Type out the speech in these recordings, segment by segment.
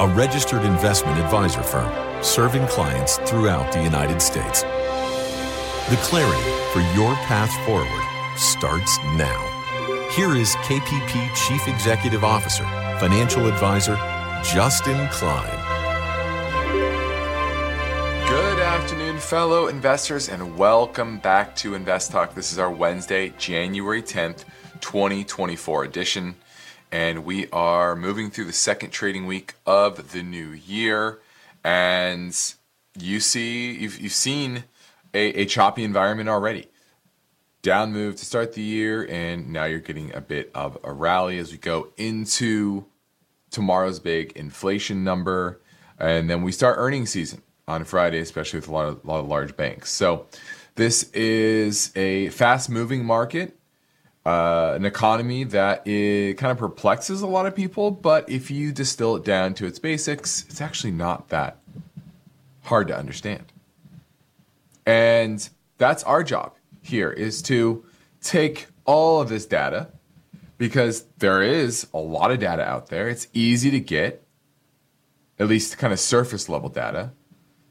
a registered investment advisor firm serving clients throughout the United States. The clarity for your path forward starts now. Here is KPP Chief Executive Officer, Financial Advisor, Justin Klein. Good afternoon, fellow investors, and welcome back to Invest Talk. This is our Wednesday, January 10th, 2024 edition, and we are moving through the second trading week of the new year. And you see, you've, you've seen a, a choppy environment already down move to start the year, and now you're getting a bit of a rally as we go into tomorrow's big inflation number, and then we start earnings season on Friday, especially with a lot of, lot of large banks. So this is a fast-moving market, uh, an economy that it kind of perplexes a lot of people, but if you distill it down to its basics, it's actually not that hard to understand. And that's our job here is to take all of this data because there is a lot of data out there. It's easy to get, at least kind of surface level data.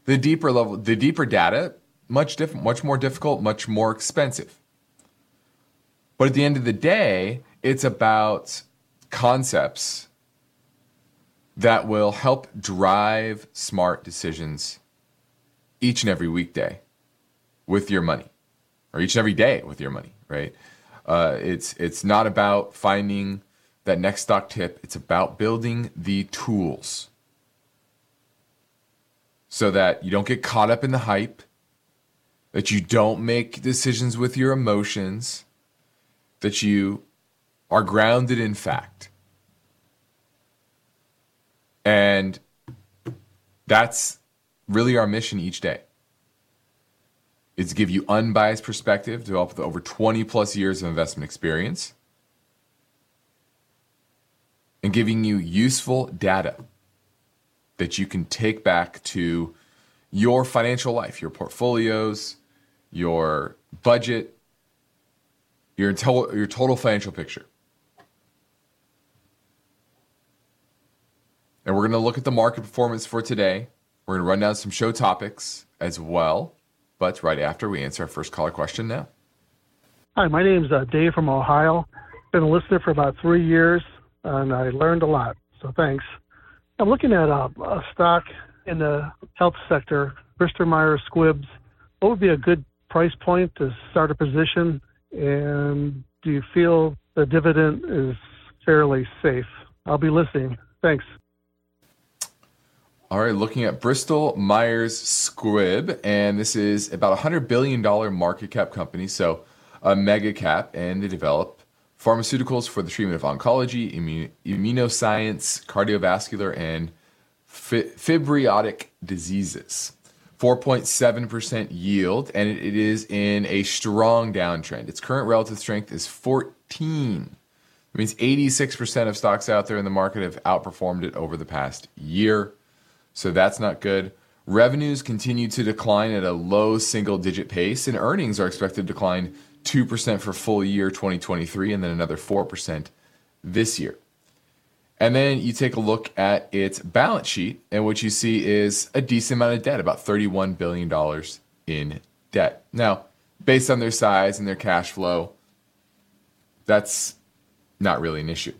The deeper level, the deeper data, much different, much more difficult, much more expensive. But at the end of the day, it's about concepts that will help drive smart decisions each and every weekday with your money or each and every day with your money, right? Uh, it's it's not about finding that next stock tip. It's about building the tools so that you don't get caught up in the hype, that you don't make decisions with your emotions, that you are grounded in fact. And that's really our mission each day is to give you unbiased perspective, developed with over 20 plus years of investment experience, and giving you useful data that you can take back to your financial life, your portfolios, your budget, your, your total financial picture. And we're going to look at the market performance for today. We're going to run down some show topics as well but right after we answer our first caller question now. Hi, my name's uh, Dave from Ohio. Been a listener for about three years, and I learned a lot. So thanks. I'm looking at a, a stock in the health sector, Bristol Myers Squibbs. What would be a good price point to start a position? And do you feel the dividend is fairly safe? I'll be listening. Thanks. All right, looking at Bristol Myers Squibb, and this is about a $100 billion market cap company, so a mega cap, and they develop pharmaceuticals for the treatment of oncology, immunoscience, cardiovascular, and fi- fibrotic diseases. 4.7% yield, and it, is in a strong downtrend. Its current relative strength is 14. It means 86% of stocks out there in the market have outperformed it over the past year so that's not good. Revenues continue to decline at a low single digit pace, and earnings are expected to decline 2% for full year 2023 and then another 4% this year. And then you take a look at its balance sheet, and what you see is a decent amount of debt, about $31 billion in debt. Now, based on their size and their cash flow, that's not really an issue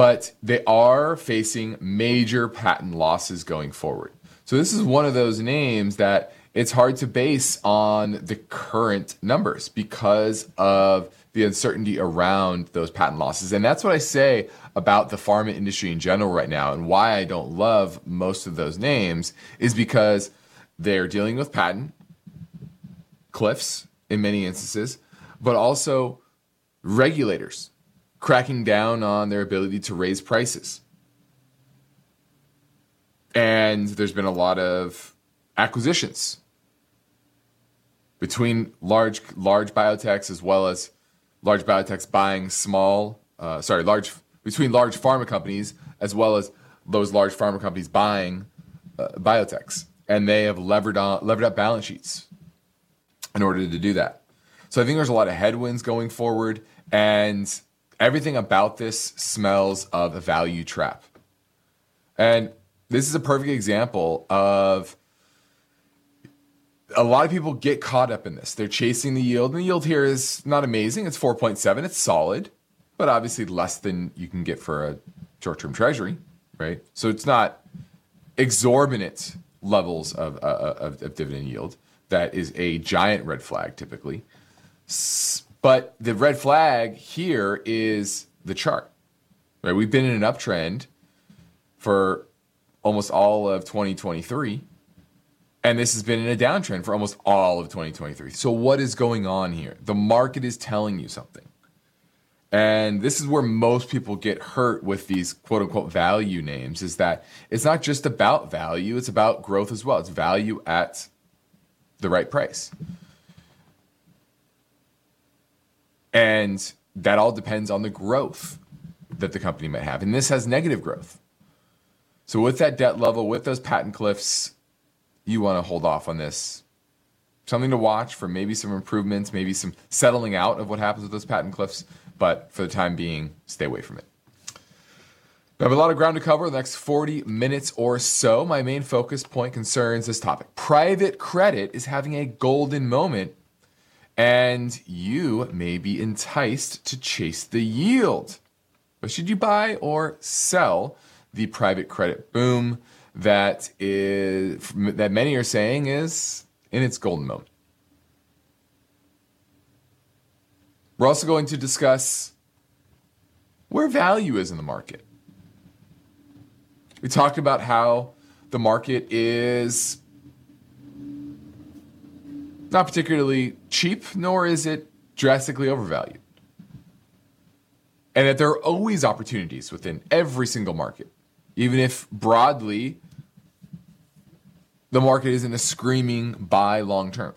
but they are facing major patent losses going forward. So this is one of those names that it's hard to base on the current numbers because of the uncertainty around those patent losses. And that's what I say about the pharma industry in general right now and why I don't love most of those names is because they're dealing with patent cliffs in many instances, but also regulators cracking down on their ability to raise prices. and there's been a lot of acquisitions between large large biotechs as well as large biotechs buying small uh, sorry large between large pharma companies as well as those large pharma companies buying uh, biotechs. And they have levered on levered up balance sheets in order to do that. So i think there's a lot of headwinds going forward and everything about this smells of a value trap. And this is a perfect example of a lot of people get caught up in this. They're chasing the yield, and the yield here is not amazing. It's 4.7. It's solid, but obviously less than you can get for a short term treasury, right? So it's not exorbitant levels of, uh, uh, of, of dividend yield. That is a giant red flag typically. But the red flag here is the chart, right? We've been in an uptrend for almost all of 2023. And this has been in a downtrend for almost all of 2023. So, what is going on here? The market is telling you something. And this is where most people get hurt with these quote unquote value names is that it's not just about value, it's about growth as well. It's value at the right price. And that all depends on the growth that the company might have. And this has negative growth. So with that debt level, with those patent cliffs, you want to hold off on this. Something to watch for maybe some improvements, maybe some settling out of what happens with those patent cliffs, but for the time being, stay away from it. I have a lot of ground to cover the next 40 minutes or so. My main focus point concerns this topic. Private credit is having a golden moment, and you may be enticed to chase the yield. But should you buy or sell? the private credit boom that is that many are saying is in its golden moment. We're also going to discuss where value is in the market. We talked about how the market is not particularly cheap, nor is it drastically overvalued. And that there are always opportunities within every single market even if broadly the market isn't a screaming buy long term.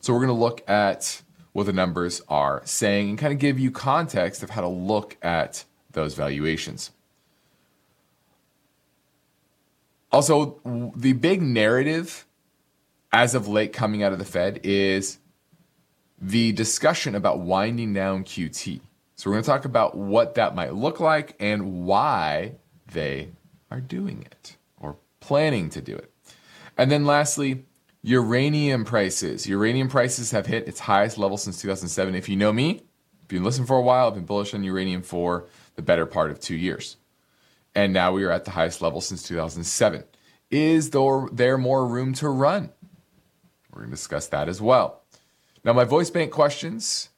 So we're going to look at what the numbers are saying and kind of give you context of how to look at those valuations. Also, the big narrative as of late coming out of the Fed is the discussion about winding down QT. So we're going to talk about what that might look like and why they are doing it or planning to do it. And then lastly, uranium prices. Uranium prices have hit its highest level since 2007. If you know me, if you've been listening for a while, I've been bullish on uranium for the better part of two years. And now we are at the highest level since 2007. Is there more room to run? We're going to discuss that as well. Now, my voice bank questions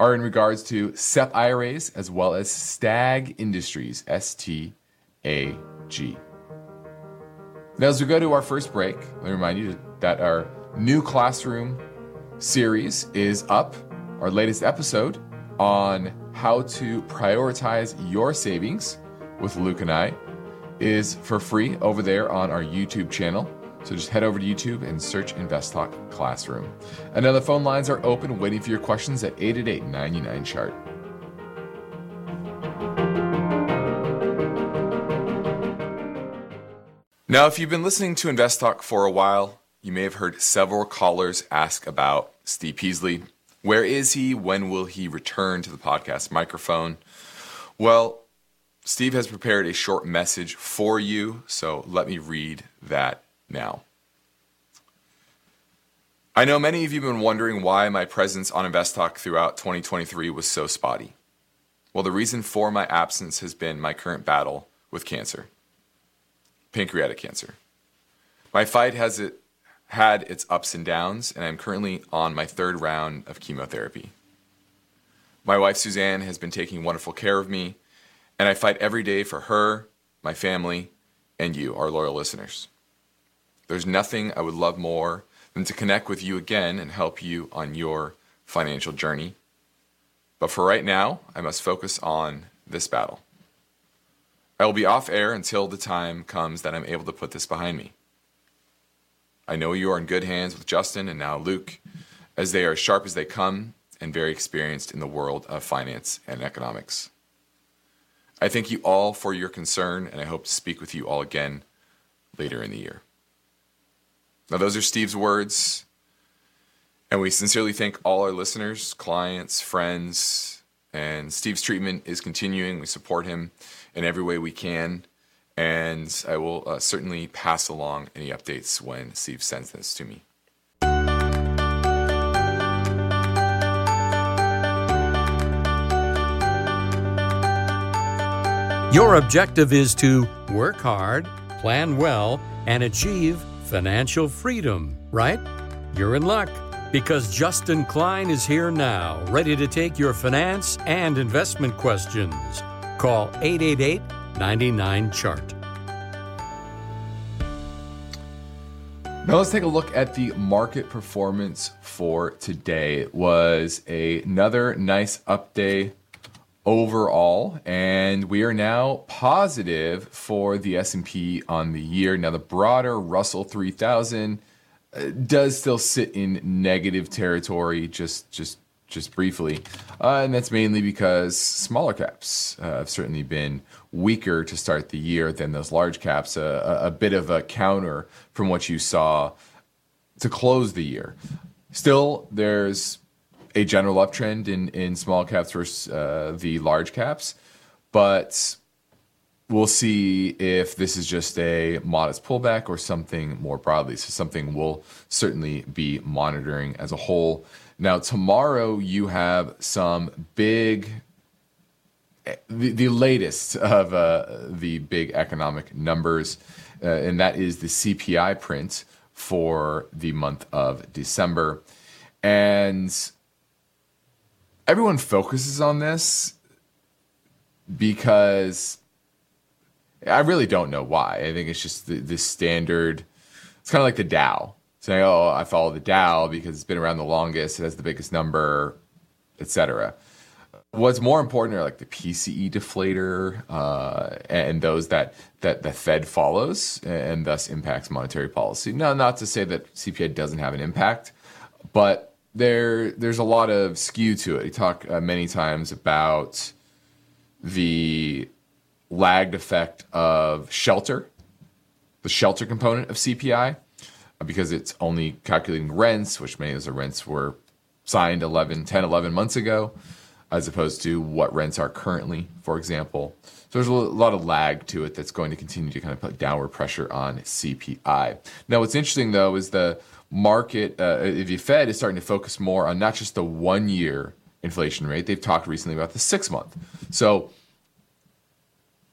are in regards to SEP IRAs as well as Stag Industries, S T A G. Now, as we go to our first break, let me remind you that our new classroom series is up, our latest episode on how to prioritize your savings with Luke and I is for free over there on our YouTube channel. So just head over to YouTube and search Invest Talk Classroom. And now the phone lines are open, waiting for your questions at 888 99 Chart. Now, if you've been listening to Invest Talk for a while, you may have heard several callers ask about Steve Peasley. Where is he? When will he return to the podcast microphone? Well, Steve has prepared a short message for you, so let me read that now. I know many of you have been wondering why my presence on Invest Talk throughout 2023 was so spotty. Well, the reason for my absence has been my current battle with cancer, pancreatic cancer. My fight has it, had its ups and downs, and I'm currently on my third round of chemotherapy. My wife Suzanne has been taking wonderful care of me, and I fight every day for her, my family, and you, our loyal listeners. There's nothing I would love more than to connect with you again and help you on your financial journey. But for right now, I must focus on this battle. I will be off air until the time comes that I'm able to put this behind me. I know you are in good hands with Justin and now Luke, as they are as sharp as they come and very experienced in the world of finance and economics. I thank you all for your concern, and I hope to speak with you all again later in the year. Now, those are Steve's words, and we sincerely thank all our listeners, clients, friends, and Steve's treatment is continuing. We support him in every way we can and I will uh, certainly pass along any updates when Steve sends this to me. Your objective is to work hard, plan well, and achieve financial freedom, right? You're in luck because Justin Klein is here now, ready to take your finance and investment questions. Call 888 99 chart. Now let's take a look at the market performance for today. It was another nice up day overall and we are now positive for the S&P on the year. Now the broader Russell 3000 uh, does still sit in negative territory just just just briefly. Uh, and that's mainly because smaller caps uh, have certainly been weaker to start the year than those large caps, uh, a, a, bit of a counter from what you saw to close the year. Still, there's a general uptrend in, in small caps versus uh, the large caps, but we'll see if this is just a modest pullback or something more broadly. So, something we'll certainly be monitoring as a whole. Now, tomorrow you have some big, the, the latest of uh, the big economic numbers, uh, and that is the CPI print for the month of December. And everyone focuses on this because I really don't know why. I think it's just the, the standard, it's kind of like the Dow saying, "Oh, I follow the Dow because it's been around the longest, it has the biggest number, etc." What's more important are like the PCE deflator uh, and those that that the Fed follows and thus impacts monetary policy. Now, not to say that CPI doesn't have an impact, but there there's a lot of skew to it. We talk uh, many times about the lagged effect of shelter, the shelter component of CPI because it's only calculating rents, which many of the rents were signed 11, 10, 11 months ago, as opposed to what rents are currently, for example. So there's a lot of lag to it that's going to continue to kind of put downward pressure on CPI. Now, what's interesting though is the market, uh, the Fed is starting to focus more on not just the one year inflation rate, they've talked recently about the six month. So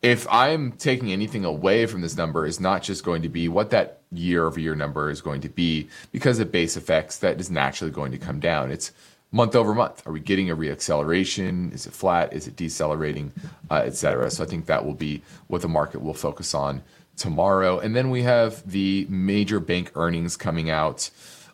if I'm taking anything away from this number, is not just going to be what that year over year number is going to be because of base effects that is naturally going to come down. It's month over month. Are we getting a reacceleration? Is it flat? Is it decelerating, uh, et cetera? So I think that will be what the market will focus on tomorrow. And then we have the major bank earnings coming out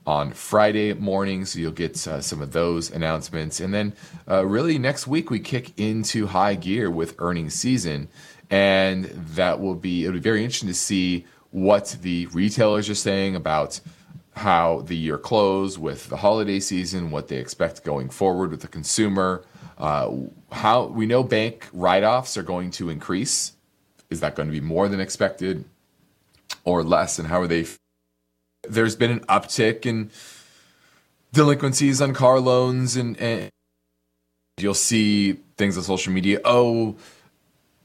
on Friday morning. So you'll get uh, some of those announcements. And then uh, really next week, we kick into high gear with earnings season and that will be it'll be very interesting to see what the retailers are saying about how the year closed with the holiday season, what they expect going forward with the consumer. Uh, how we know bank write-offs are going to increase. Is that going to be more than expected or less? And how are they? There's been an uptick in delinquencies on car loans, and, and you'll see things on social media. Oh,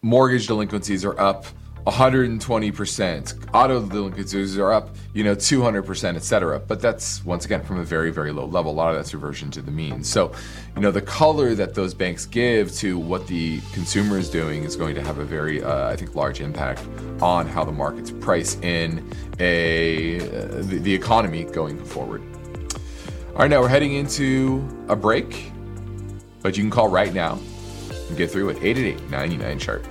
mortgage delinquencies are up 120%. Auto delinquencies are up, you know, 200%, et cetera. But that's, once again, from a very, very low level. A lot of that's reversion to the mean. So, you know, the color that those banks give to what the consumer is doing is going to have a very, uh, I think, large impact on how the markets price in a uh, the, the economy going forward. All right, now we're heading into a break, but you can call right now and get through at 888 99 chart.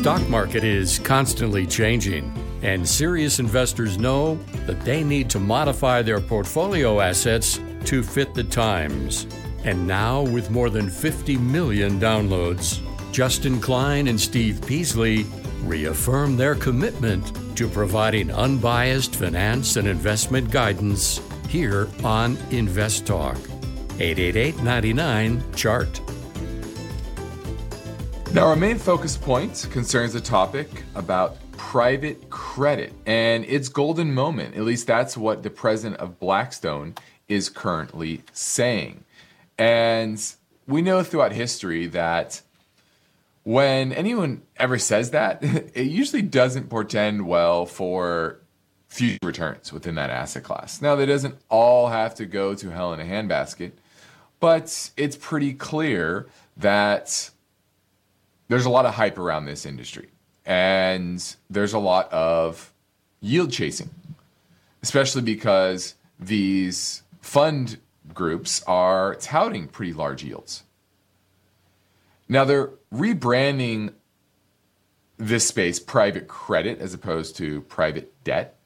Stock market is constantly changing, and serious investors know that they need to modify their portfolio assets to fit the times. And now, with more than 50 million downloads, Justin Klein and Steve Peasley reaffirm their commitment to providing unbiased finance and investment guidance here on Invest Talk. 888 99 Chart. Now, our main focus point concerns a topic about private credit and its golden moment. At least that's what the president of Blackstone is currently saying. And we know throughout history that when anyone ever says that, it usually doesn't portend well for future returns within that asset class. Now, that doesn't all have to go to hell in a handbasket, but it's pretty clear that there's a lot of hype around this industry and there's a lot of yield chasing, especially because these fund groups are touting pretty large yields. Now they're rebranding this space private credit as opposed to private debt.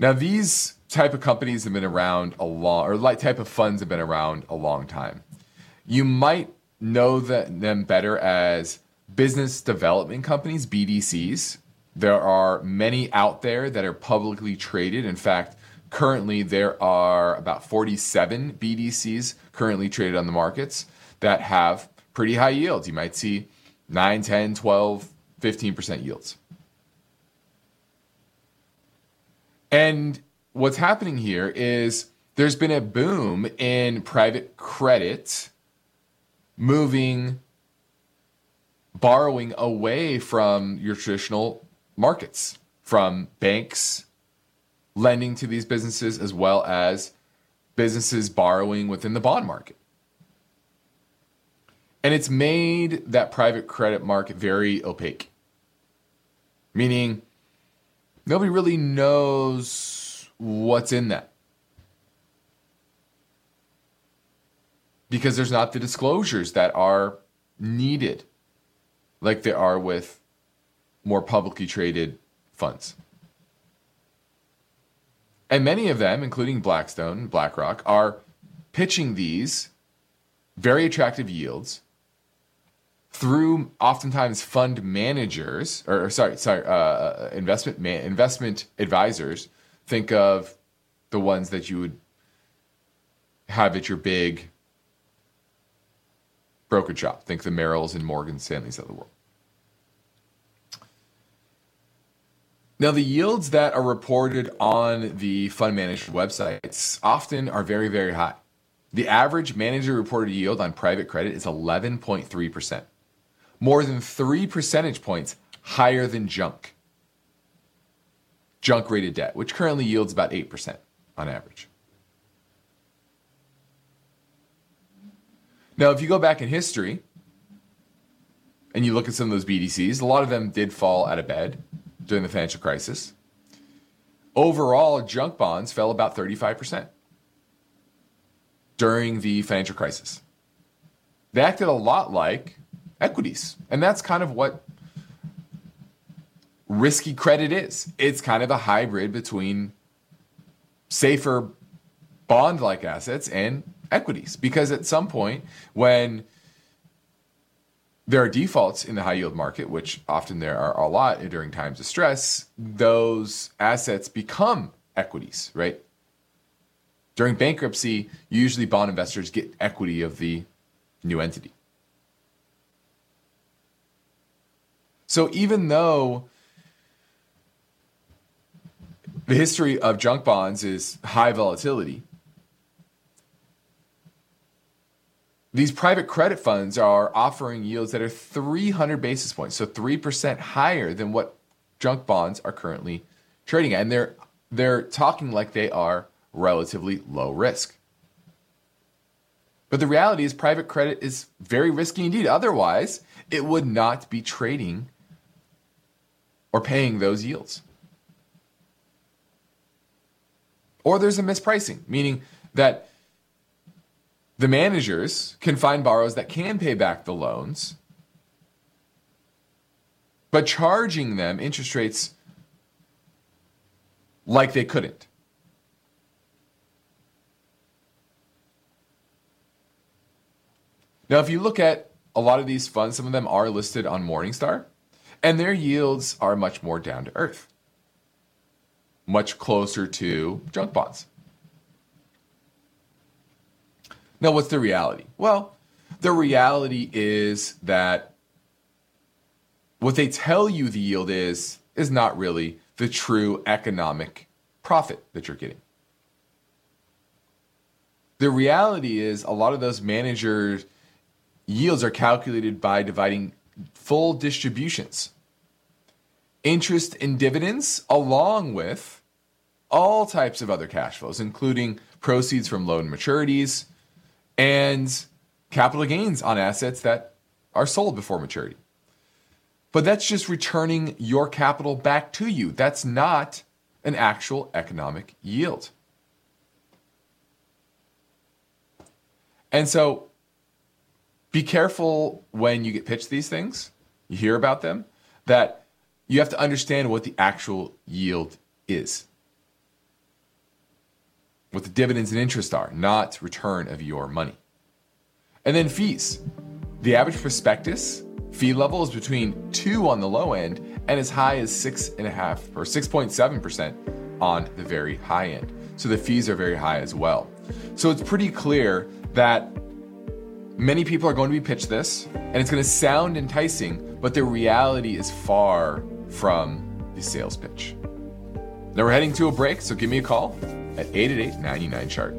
Now these type of companies have been around a long or like type of funds have been around a long time. You might know that, them better as business development companies, BDCs. There are many out there that are publicly traded. In fact, currently there are about 47 BDCs currently traded on the markets that have pretty high yields. You might see 9, 10, 12, 15% yields. And what's happening here is there's been a boom in private credit moving borrowing away from your traditional markets, from banks lending to these businesses as well as businesses borrowing within the bond market. And it's made that private credit market very opaque, meaning nobody really knows what's in that. Because there's not the disclosures that are needed like there are with more publicly traded funds. And many of them, including Blackstone, BlackRock, are pitching these very attractive yields through oftentimes fund managers or, sorry, sorry, uh, uh, investment investment advisors. Think of the ones that you would have at your big brokerage shop. Think the Merrills and Morgan Stanleys of the world. Now, the yields that are reported on the fund management websites often are very, very high. The average manager reported yield on private credit is 11.3%, more than three percentage points higher than junk. Junk rated debt, which currently yields about 8% on average. Now, if you go back in history and you look at some of those BDCs, a lot of them did fall out of bed during the financial crisis. Overall, junk bonds fell about 35% during the financial crisis. They acted a lot like equities. And that's kind of what risky credit is. It's kind of a hybrid between safer bond like assets and equities. Because at some point, when there are defaults in the high yield market, which often there are a lot during times of stress, those assets become equities, right? During bankruptcy, usually bond investors get equity of the new entity. So even though the history of junk bonds is high volatility, These private credit funds are offering yields that are 300 basis points, so 3% higher than what junk bonds are currently trading at. And they're, they're talking like they are relatively low risk. But the reality is, private credit is very risky indeed. Otherwise, it would not be trading or paying those yields. Or there's a mispricing, meaning that the managers can find borrowers that can pay back the loans, but charging them interest rates like they couldn't. Now, if you look at a lot of these funds, some of them are listed on Morningstar, and their yields are much more down to earth, much closer to junk bonds. Now, what's the reality? Well, the reality is that what they tell you the yield is is not really the true economic profit that you're getting. The reality is a lot of those managers yields are calculated by dividing full distributions. Interest and dividends along with all types of other cash flows including proceeds from loan maturities and capital gains on assets that are sold before maturity. But that's just returning your capital back to you. That's not an actual economic yield. And so be careful when you get pitched these things, you hear about them, that you have to understand what the actual yield is. What the dividends and interest are, not return of your money. And then fees. The average prospectus fee level is between two on the low end and as high as six and a half or 6.7% on the very high end. So the fees are very high as well. So it's pretty clear that many people are going to be pitched this and it's going to sound enticing, but the reality is far from the sales pitch. Now we're heading to a break, so give me a call at 888 99 chart.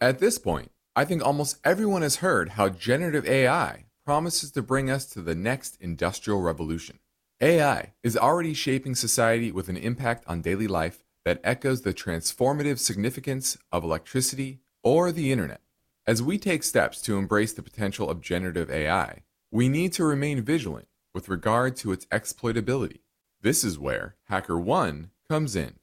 At this point, I think almost everyone has heard how generative AI promises to bring us to the next industrial revolution. AI is already shaping society with an impact on daily life that echoes the transformative significance of electricity or the internet. As we take steps to embrace the potential of generative AI, we need to remain vigilant with regard to its exploitability. This is where HackerOne comes in.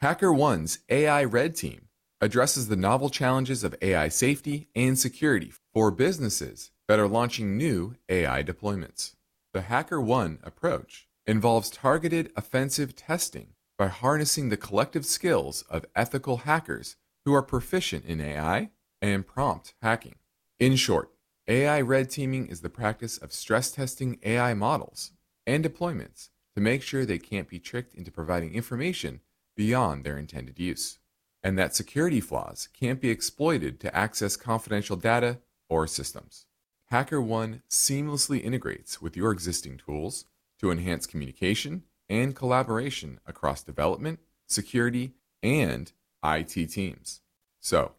HackerOne's AI Red Team addresses the novel challenges of AI safety and security for businesses that are launching new AI deployments. The HackerOne approach involves targeted offensive testing by harnessing the collective skills of ethical hackers who are proficient in AI and prompt hacking. In short, AI red teaming is the practice of stress testing AI models and deployments to make sure they can't be tricked into providing information beyond their intended use and that security flaws can't be exploited to access confidential data or systems. HackerOne seamlessly integrates with your existing tools to enhance communication and collaboration across development, security, and IT teams. So,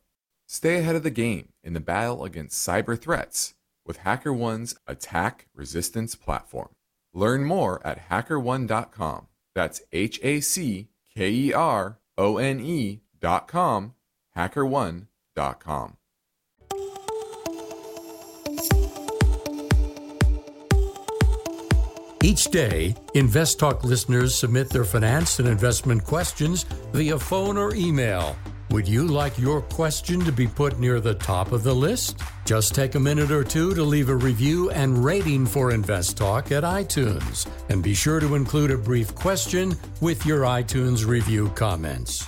stay ahead of the game in the battle against cyber threats with HackerOne's attack resistance platform. Learn more at hackerone.com. That's H A C K E R O N E hackerone.com. Each day, Invest Talk listeners submit their finance and investment questions via phone or email. Would you like your question to be put near the top of the list? Just take a minute or two to leave a review and rating for Invest Talk at iTunes. And be sure to include a brief question with your iTunes review comments.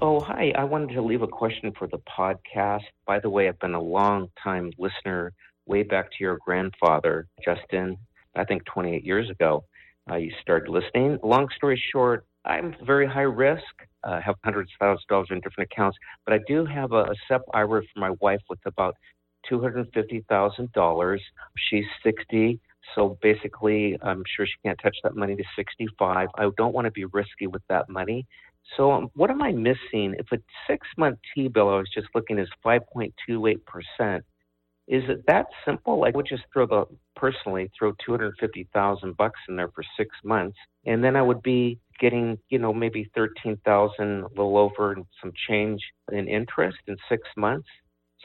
Oh, hi. I wanted to leave a question for the podcast. By the way, I've been a long time listener, way back to your grandfather, Justin, I think 28 years ago. Uh, you started listening. Long story short, I'm very high risk. Uh, have hundreds of thousands of dollars in different accounts, but I do have a, a SEP IRA for my wife with about $250,000. She's 60. So basically, I'm sure she can't touch that money to 65. I don't want to be risky with that money. So um, what am I missing? If a six-month T-bill I was just looking is 5.28%, is it that simple? I would just throw the personally throw 250,000 bucks in there for six months, and then I would be getting you know maybe 13,000, a little over, and some change in interest in six months.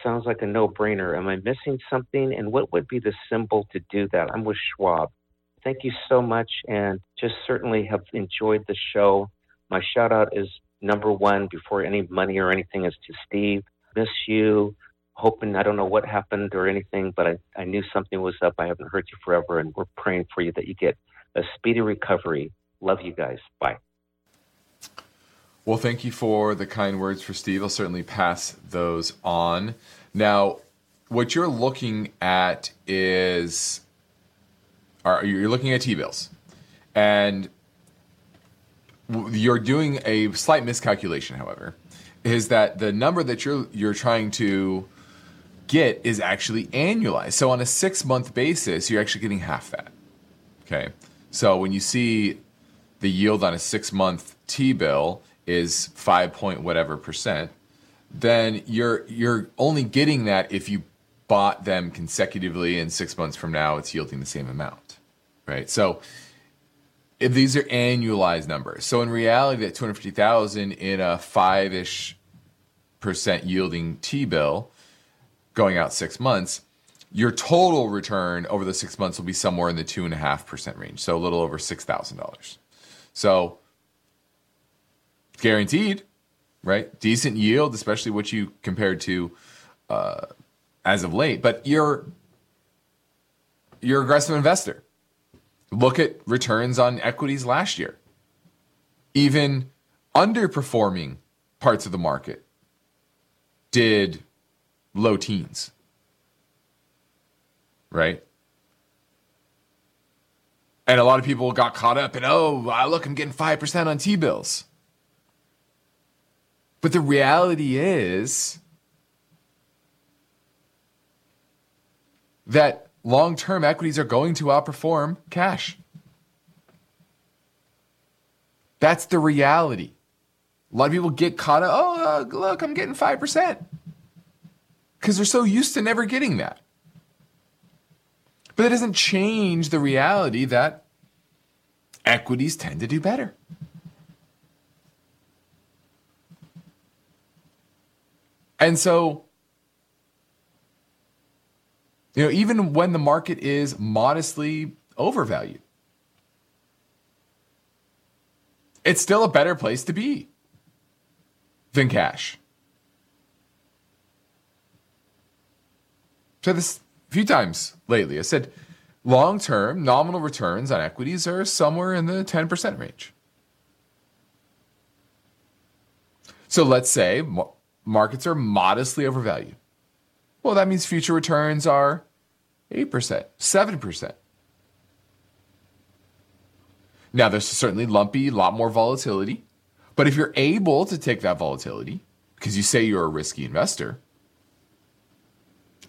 Sounds like a no-brainer. Am I missing something? And what would be the symbol to do that? I'm with Schwab. Thank you so much, and just certainly have enjoyed the show. My shout out is number one before any money or anything is to Steve. Miss you. Hoping I don't know what happened or anything, but I, I knew something was up. I haven't heard you forever, and we're praying for you that you get a speedy recovery. Love you guys. Bye. Well, thank you for the kind words for Steve. I'll certainly pass those on. Now, what you're looking at is are you're looking at T bills, and you're doing a slight miscalculation. However, is that the number that you're you're trying to get is actually annualized. So on a six month basis, you're actually getting half that. Okay, so when you see the yield on a six month T bill is five point whatever percent, then you're you're only getting that if you bought them consecutively and six months from now it's yielding the same amount. Right. So if these are annualized numbers. So in reality, that 250,000 in a five ish percent yielding T bill going out six months, your total return over the six months will be somewhere in the two and a half percent range. So a little over $6,000. So guaranteed, right? Decent yield, especially what you compared to uh, as of late. But you're you're aggressive investor. Look at returns on equities last year. Even underperforming parts of the market did low teens. Right? And a lot of people got caught up in, oh, look, I'm getting 5% on T bills. But the reality is that long term equities are going to outperform cash. That's the reality. A lot of people get caught up, oh, look, I'm getting 5%. Because they're so used to never getting that. But that doesn't change the reality that equities tend to do better. And so, you know, even when the market is modestly overvalued, it's still a better place to be than cash. Said this a few times lately. I said long term nominal returns on equities are somewhere in the 10% range. So let's say markets are modestly overvalued. Well, that means future returns are 8%, 7%. Now, there's certainly lumpy, a lot more volatility. But if you're able to take that volatility, because you say you're a risky investor,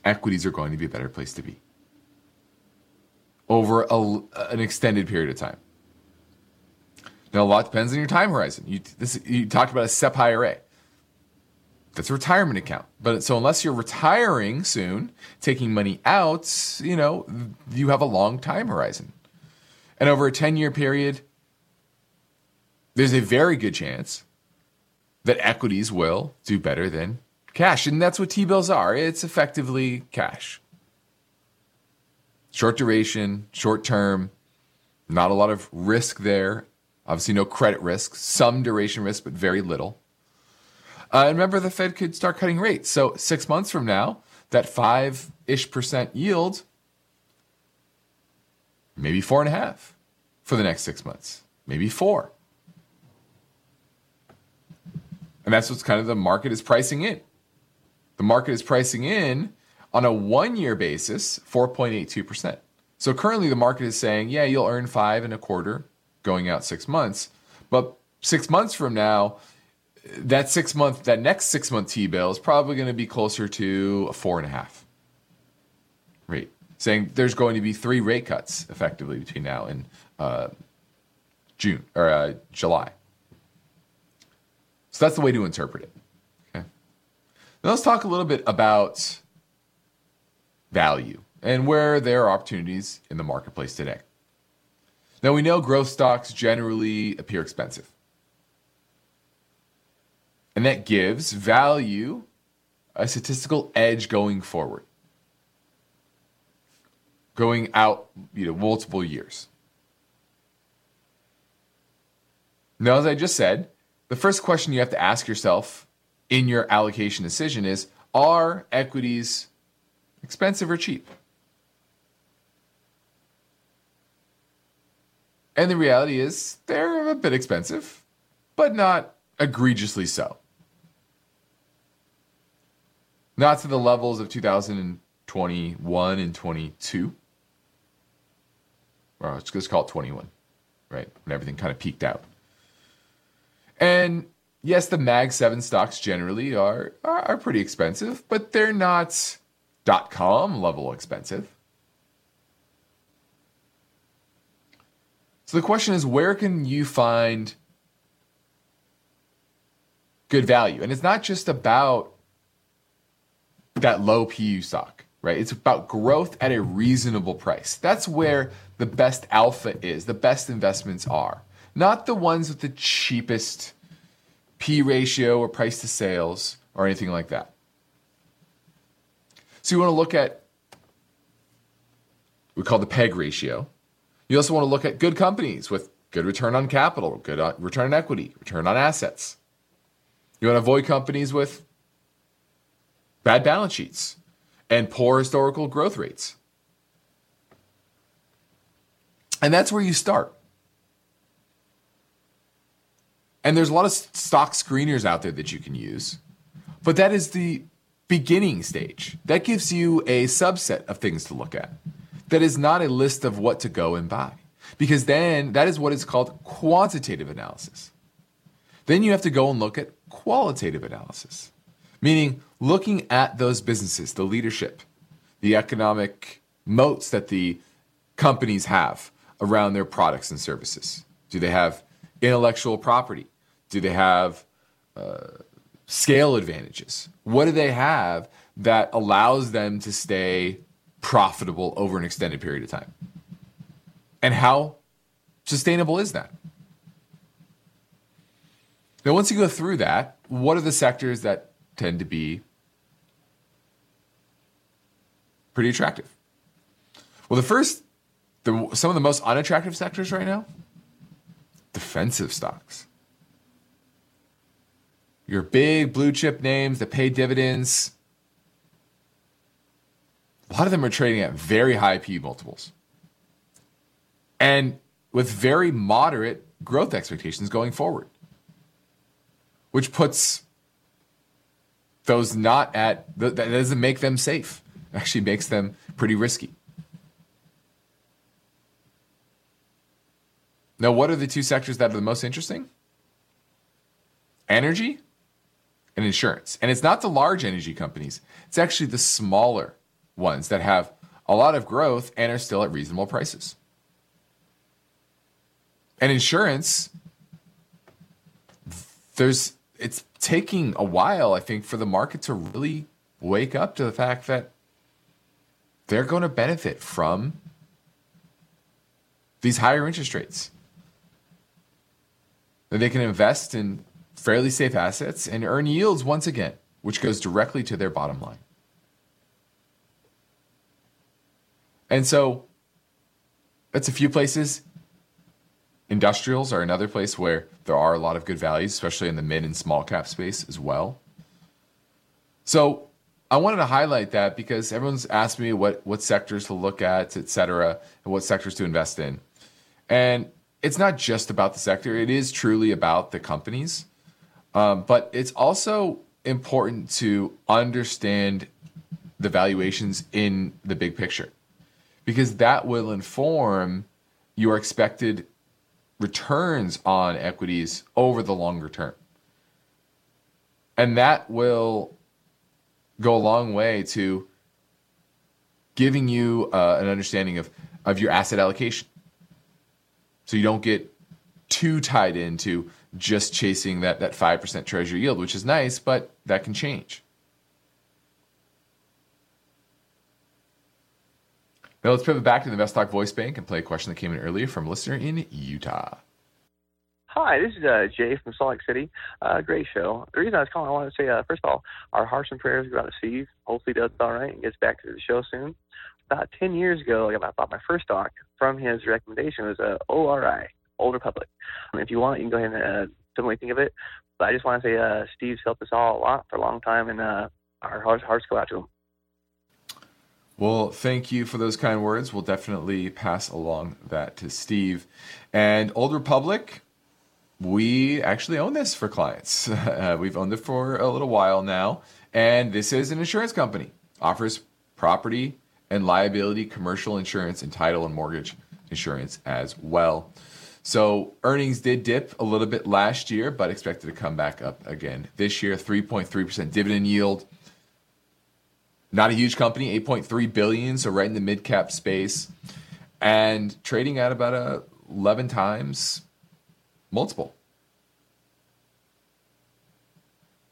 equities are going to be a better place to be over a, an extended period of time. Now, a lot depends on your time horizon. You, this, you talked about a SEP IRA. That's a retirement account. But so unless you're retiring soon, taking money out, you know, you have a long time horizon. And over a 10 year period, there's a very good chance that equities will do better than cash. And that's what T bills are it's effectively cash. Short duration, short term, not a lot of risk there. Obviously, no credit risk, some duration risk, but very little. Uh, and remember, the Fed could start cutting rates. So, six months from now, that five ish percent yield, maybe four and a half for the next six months, maybe four. And that's what's kind of the market is pricing in. The market is pricing in on a one year basis 4.82%. So currently the market is saying, yeah, you'll earn five and a quarter going out six months. But six months from now, that six month, that next six month T bill is probably going to be closer to a four and a half rate, saying there's going to be three rate cuts effectively between now and uh, June or uh, July. So that's the way to interpret it. Now let's talk a little bit about value and where there are opportunities in the marketplace today. Now we know growth stocks generally appear expensive. And that gives value a statistical edge going forward. Going out, you know, multiple years. Now, as I just said, the first question you have to ask yourself in your allocation decision is Are equities expensive or cheap? And the reality is they're a bit expensive, but not egregiously so. Not to the levels of 2021 and 22. Or let's just call it 21, right? When everything kind of peaked out. And yes, the Mag 7 stocks generally are, are, are pretty expensive, but they're not dot com level expensive. So the question is where can you find good value? And it's not just about that low PE stock, right? It's about growth at a reasonable price. That's where the best alpha is, the best investments are. Not the ones with the cheapest P ratio or price to sales or anything like that. So you want to look at we call the PEG ratio. You also want to look at good companies with good return on capital, good uh, return on equity, return on assets. You want to avoid companies with bad balance sheets and poor historical growth rates. And that's where you start. And there's a lot of stock screeners out there that you can use, but that is the beginning stage. That gives you a subset of things to look at that is not a list of what to go and buy. Because then that is what is called quantitative analysis. Then you have to go and look at qualitative analysis, meaning looking at those businesses, the leadership, the economic moats that the companies have around their products and services. Do they have intellectual property? Do they have uh, scale advantages? What do they have that allows them to stay profitable over an extended period of time? And how sustainable is that? Now, once you go through that, what are the sectors that tend to be pretty attractive? Well, the first, the, some of the most unattractive sectors right now, defensive stocks. Your big blue chip names that pay dividends, a lot of them are trading at very high P multiples and with very moderate growth expectations going forward, which puts those not at that doesn't make them safe. Actually makes them pretty risky. Now, what are the two sectors that are the most interesting? Energy and insurance. And it's not the large energy companies, it's actually the smaller ones that have a lot of growth and are still at reasonable prices. And insurance, there's it's taking a while, I think, for the market to really wake up to the fact that they're going to benefit from these higher interest rates. That they can invest in fairly safe assets and earn yields once again, which goes directly to their bottom line. And so that's a few places. Industrials are another place where there are a lot of good values, especially in the mid and small cap space as well. So I wanted to highlight that because everyone's asked me what what sectors to look at, et cetera, and what sectors to invest in. And it's not just about the sector; it is truly about the companies. Um, but it's also important to understand the valuations in the big picture because that will inform your expected returns on equities over the longer term. And that will go a long way to giving you uh, an understanding of, of your asset allocation. So you don't get too tied into just chasing that, that 5% treasury yield, which is nice, but that can change. Now let's pivot back to the Invest Talk voice bank and play a question that came in earlier from a listener in Utah. Hi, this is uh, Jay from Salt Lake City. Uh, great show. The reason I was calling, I wanted to say, uh, first of all, our hearts and prayers go out to Steve. Hopefully, he does all right and gets back to the show soon. About 10 years ago, I bought my first stock from his recommendation. It was a ORI, Old Republic. And if you want, you can go ahead and uh, you think of it. But I just want to say uh, Steve's helped us all a lot for a long time, and uh, our hearts, hearts go out to him. Well, thank you for those kind words. We'll definitely pass along that to Steve. And Old Republic, we actually own this for clients. Uh, we've owned it for a little while now, and this is an insurance company. Offers property and liability, commercial insurance, and title and mortgage insurance as well. So earnings did dip a little bit last year, but expected to come back up again this year. 3.3% dividend yield. Not a huge company, 8.3 billion, so right in the mid cap space, and trading at about a 11 times multiple.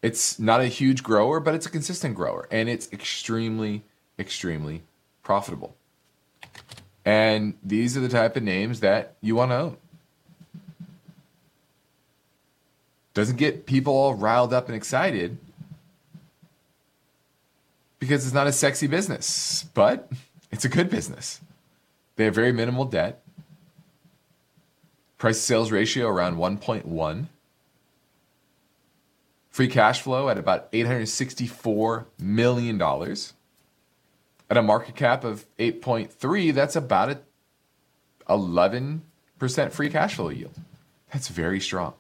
It's not a huge grower, but it's a consistent grower, and it's extremely, extremely profitable. And these are the type of names that you want to own. Doesn't get people all riled up and excited because it's not a sexy business, but it's a good business. They have very minimal debt. Price to sales ratio around 1.1. Free cash flow at about $864 million. At a market cap of 8.3, that's about a 11% free cash flow yield. That's very strong.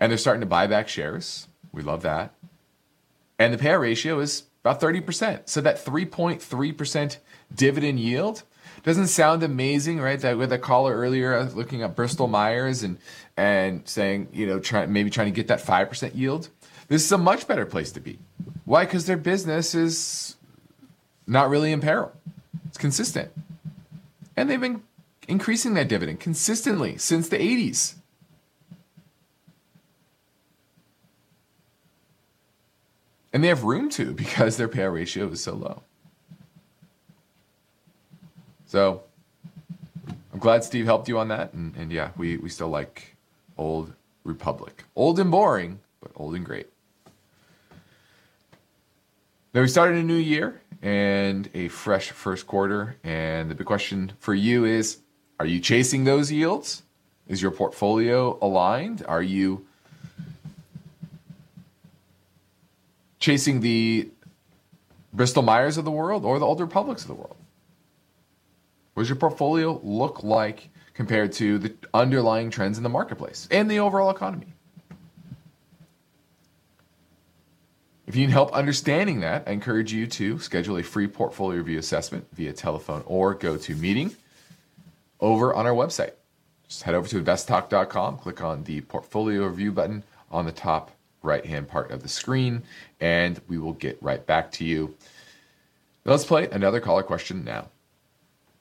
And they're starting to buy back shares. We love that. And the payout ratio is about 30%. So that 3.3% dividend yield doesn't sound amazing, right? That with a caller earlier uh, looking at Bristol Myers and and saying, you know, try, maybe trying to get that 5% yield. This is a much better place to be. Why? Because their business is not really in peril. It's consistent. And they've been increasing that dividend consistently since the 80s. And they have room to because their payout ratio is so low. So I'm glad Steve helped you on that. And, and yeah, we, we still like Old Republic. Old and boring, but old and great. Now we started a new year and a fresh first quarter. And the big question for you is are you chasing those yields? Is your portfolio aligned? Are you chasing the Bristol Myers of the world or the Old Republics of the world? What does your portfolio look like compared to the underlying trends in the marketplace and the overall economy? If you need help understanding that, I encourage you to schedule a free portfolio review assessment via telephone or go to meeting over on our website. Just head over to investtalk.com, click on the portfolio review button on the top right hand part of the screen, and we will get right back to you. Let's play another caller question now.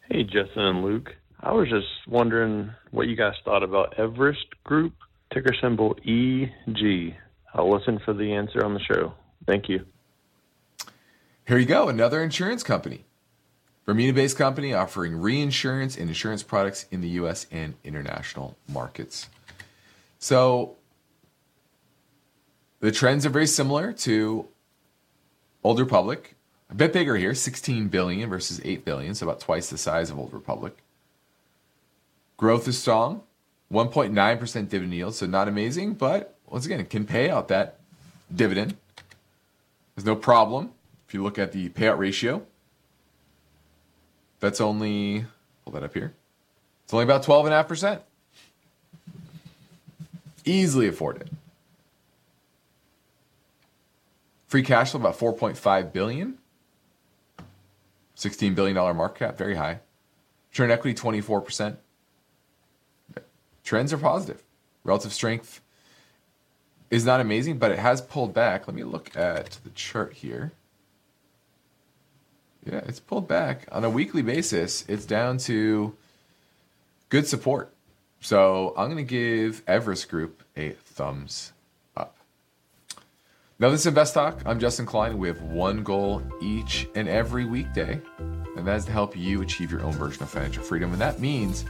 Hey, Justin and Luke. I was just wondering what you guys thought about Everest Group, ticker symbol EG. I'll listen for the answer on the show. Thank you. Here you go, another insurance company. Bermuda based company offering reinsurance and insurance products in the US and international markets. So the trends are very similar to Old Republic. A bit bigger here, 16 billion versus 8 billion, so about twice the size of Old Republic. Growth is strong, 1.9% dividend yield, so not amazing, but once again, it can pay out that dividend. There's no problem. If you look at the payout ratio, that's only, pull that up here, it's only about 12.5%. Easily afforded. Free cash flow about 4.5 billion. 16 billion dollar market cap, very high. Return equity 24%. Trends are positive. Relative strength is not amazing, but it has pulled back. Let me look at the chart here. Yeah, it's pulled back on a weekly basis. It's down to good support. So I'm going to give Everest Group a thumbs now, this is Invest Talk. I'm Justin Klein. We have one goal each and every weekday, and that is to help you achieve your own version of financial freedom. And that means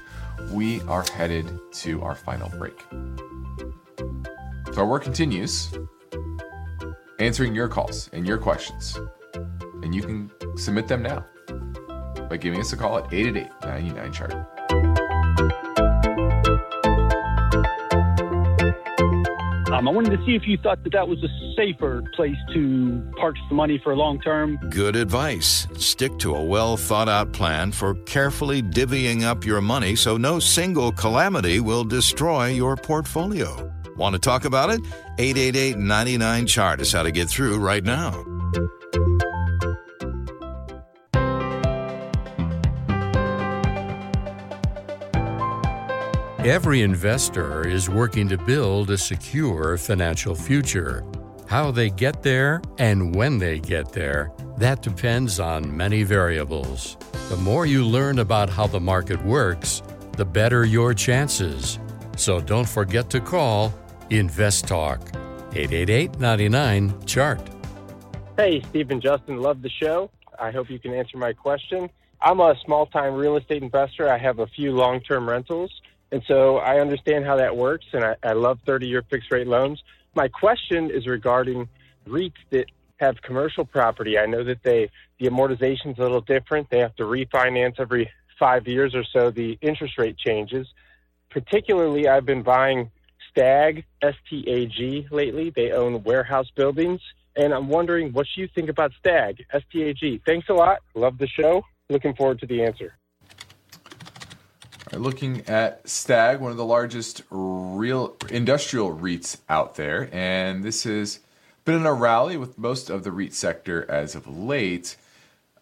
we are headed to our final break. So, our work continues answering your calls and your questions. And you can submit them now by giving us a call at 888 99 chart. Um, I wanted to see if you thought that that was a safer place to park the money for long term. Good advice. Stick to a well thought out plan for carefully divvying up your money so no single calamity will destroy your portfolio. Want to talk about it? 888 99 Chart is how to get through right now. Every investor is working to build a secure financial future. How they get there and when they get there, that depends on many variables. The more you learn about how the market works, the better your chances. So don't forget to call Invest Talk 888 99 Chart. Hey, Stephen Justin, love the show. I hope you can answer my question. I'm a small time real estate investor. I have a few long term rentals. And so I understand how that works, and I, I love 30 year fixed rate loans. My question is regarding REITs that have commercial property. I know that they the amortization is a little different. They have to refinance every five years or so. The interest rate changes. Particularly, I've been buying Stag S T A G lately. They own warehouse buildings, and I'm wondering what you think about Stag S T A G. Thanks a lot. Love the show. Looking forward to the answer. Looking at Stag, one of the largest real industrial REITs out there, and this has been in a rally with most of the REIT sector as of late.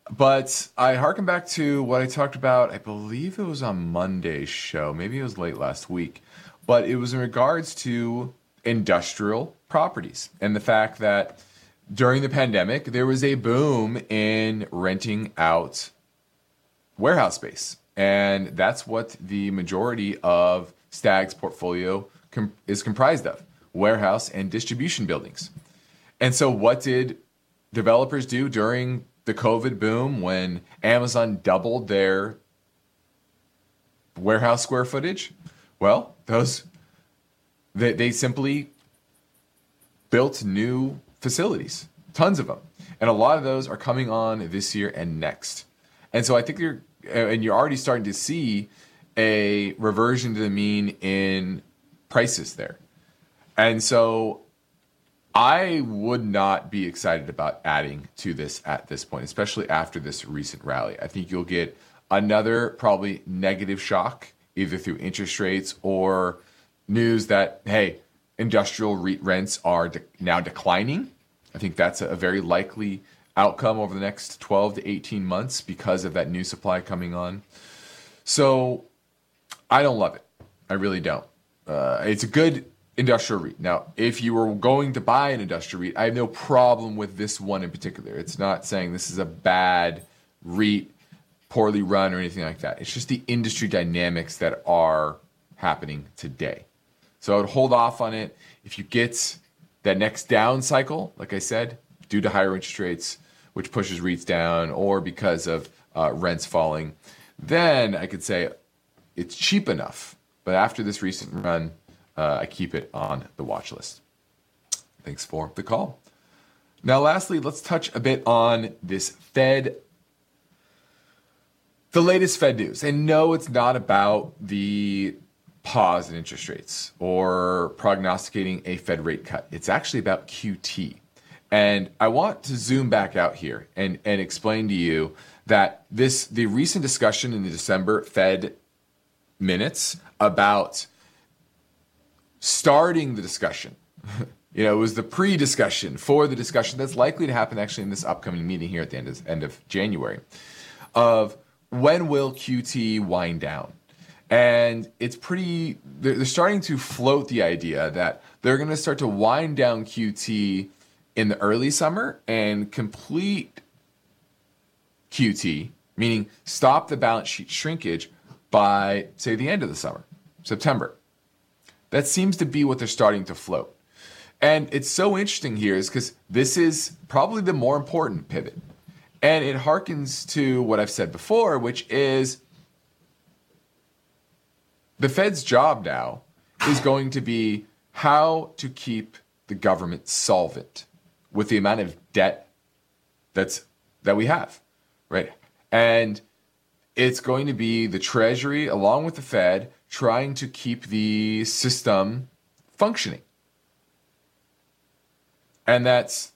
But I harken back to what I talked about, I believe it was on Monday's show, maybe it was late last week, but it was in regards to industrial properties and the fact that during the pandemic, there was a boom in renting out warehouse space and that's what the majority of Stag's portfolio com- is comprised of warehouse and distribution buildings. And so, what did developers do during the COVID boom when Amazon doubled their warehouse square footage? Well, those they, they simply built new facilities, tons of them. And a lot of those are coming on this year and next. And so I think you're and you're already starting to see a reversion to the mean in prices there. And so I would not be excited about adding to this at this point, especially after this recent rally. I think you'll get another probably negative shock either through interest rates or news that, hey, industrial rents are de- now declining. I think that's a very likely outcome over the next 12 to 18 months because of that new supply coming on. So I don't love it. I really don't. Uh, it's a good industrial REIT. Now, if you were going to buy an industrial REIT, I have no problem with this one in particular. It's not saying this is a bad REIT, poorly run, or anything like that. It's just the industry dynamics that are happening today. So I would hold off on it. If you get that next down cycle, like I said, due to higher interest rates, which pushes REITs down, or because of uh, rents falling, then I could say it's cheap enough. But after this recent run, uh, I keep it on the watch list. Thanks for the call. Now, lastly, let's touch a bit on this Fed, the latest Fed news. And no, it's not about the pause in interest rates or prognosticating a Fed rate cut. It's actually about QT. And I want to zoom back out here and, and explain to you that this the recent discussion in the December Fed minutes about starting the discussion. you know, it was the pre-discussion for the discussion that's likely to happen actually in this upcoming meeting here at the end of, end of January of when will QT wind down? And it's pretty, they're, they're starting to float the idea that they're going to start to wind down QT in the early summer and complete QT, meaning stop the balance sheet shrinkage by, say, the end of the summer, September. That seems to be what they're starting to float. And it's so interesting here is because this is probably the more important pivot. And it harkens to what I've said before, which is the Fed's job now is going to be how to keep the government solvent with the amount of debt that's that we have, right? And it's going to be the Treasury along with the Fed trying to keep the system functioning. And that's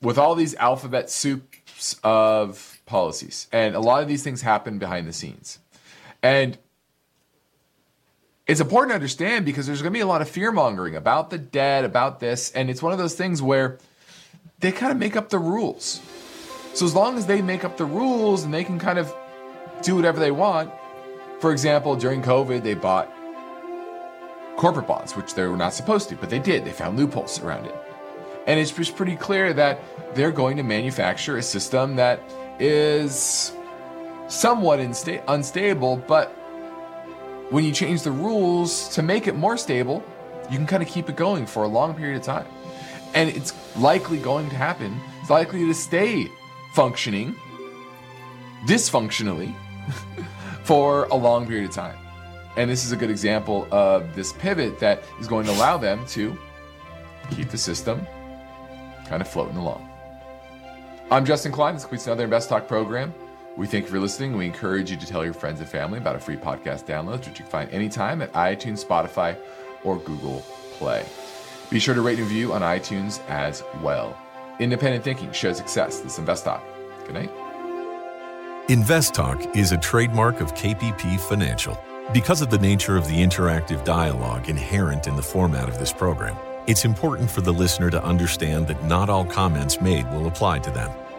with all these alphabet soups of policies. And a lot of these things happen behind the scenes. And it's important to understand because there's going to be a lot of fear mongering about the debt, about this. And it's one of those things where they kind of make up the rules. So as long as they make up the rules and they can kind of do whatever they want, for example, during COVID, they bought corporate bonds, which they were not supposed to, but they did. They found loopholes around it. And it's just pretty clear that they're going to manufacture a system that is somewhat insta- unstable, but when you change the rules to make it more stable, you can kind of keep it going for a long period of time. And it's likely going to happen. It's likely to stay functioning dysfunctionally for a long period of time. And this is a good example of this pivot that is going to allow them to keep the system kind of floating along. I'm Justin Klein. This completes another Invest Talk program. We thank you for listening. We encourage you to tell your friends and family about a free podcast download, which you can find anytime at iTunes, Spotify, or Google Play. Be sure to rate and review on iTunes as well. Independent thinking shows success. This is Invest Talk. Good night. Invest Talk is a trademark of KPP Financial. Because of the nature of the interactive dialogue inherent in the format of this program, it's important for the listener to understand that not all comments made will apply to them.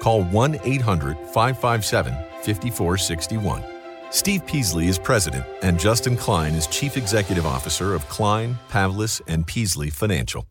call 1 800 557 5461. Steve Peasley is president, and Justin Klein is chief executive officer of Klein, Pavlis, and Peasley Financial.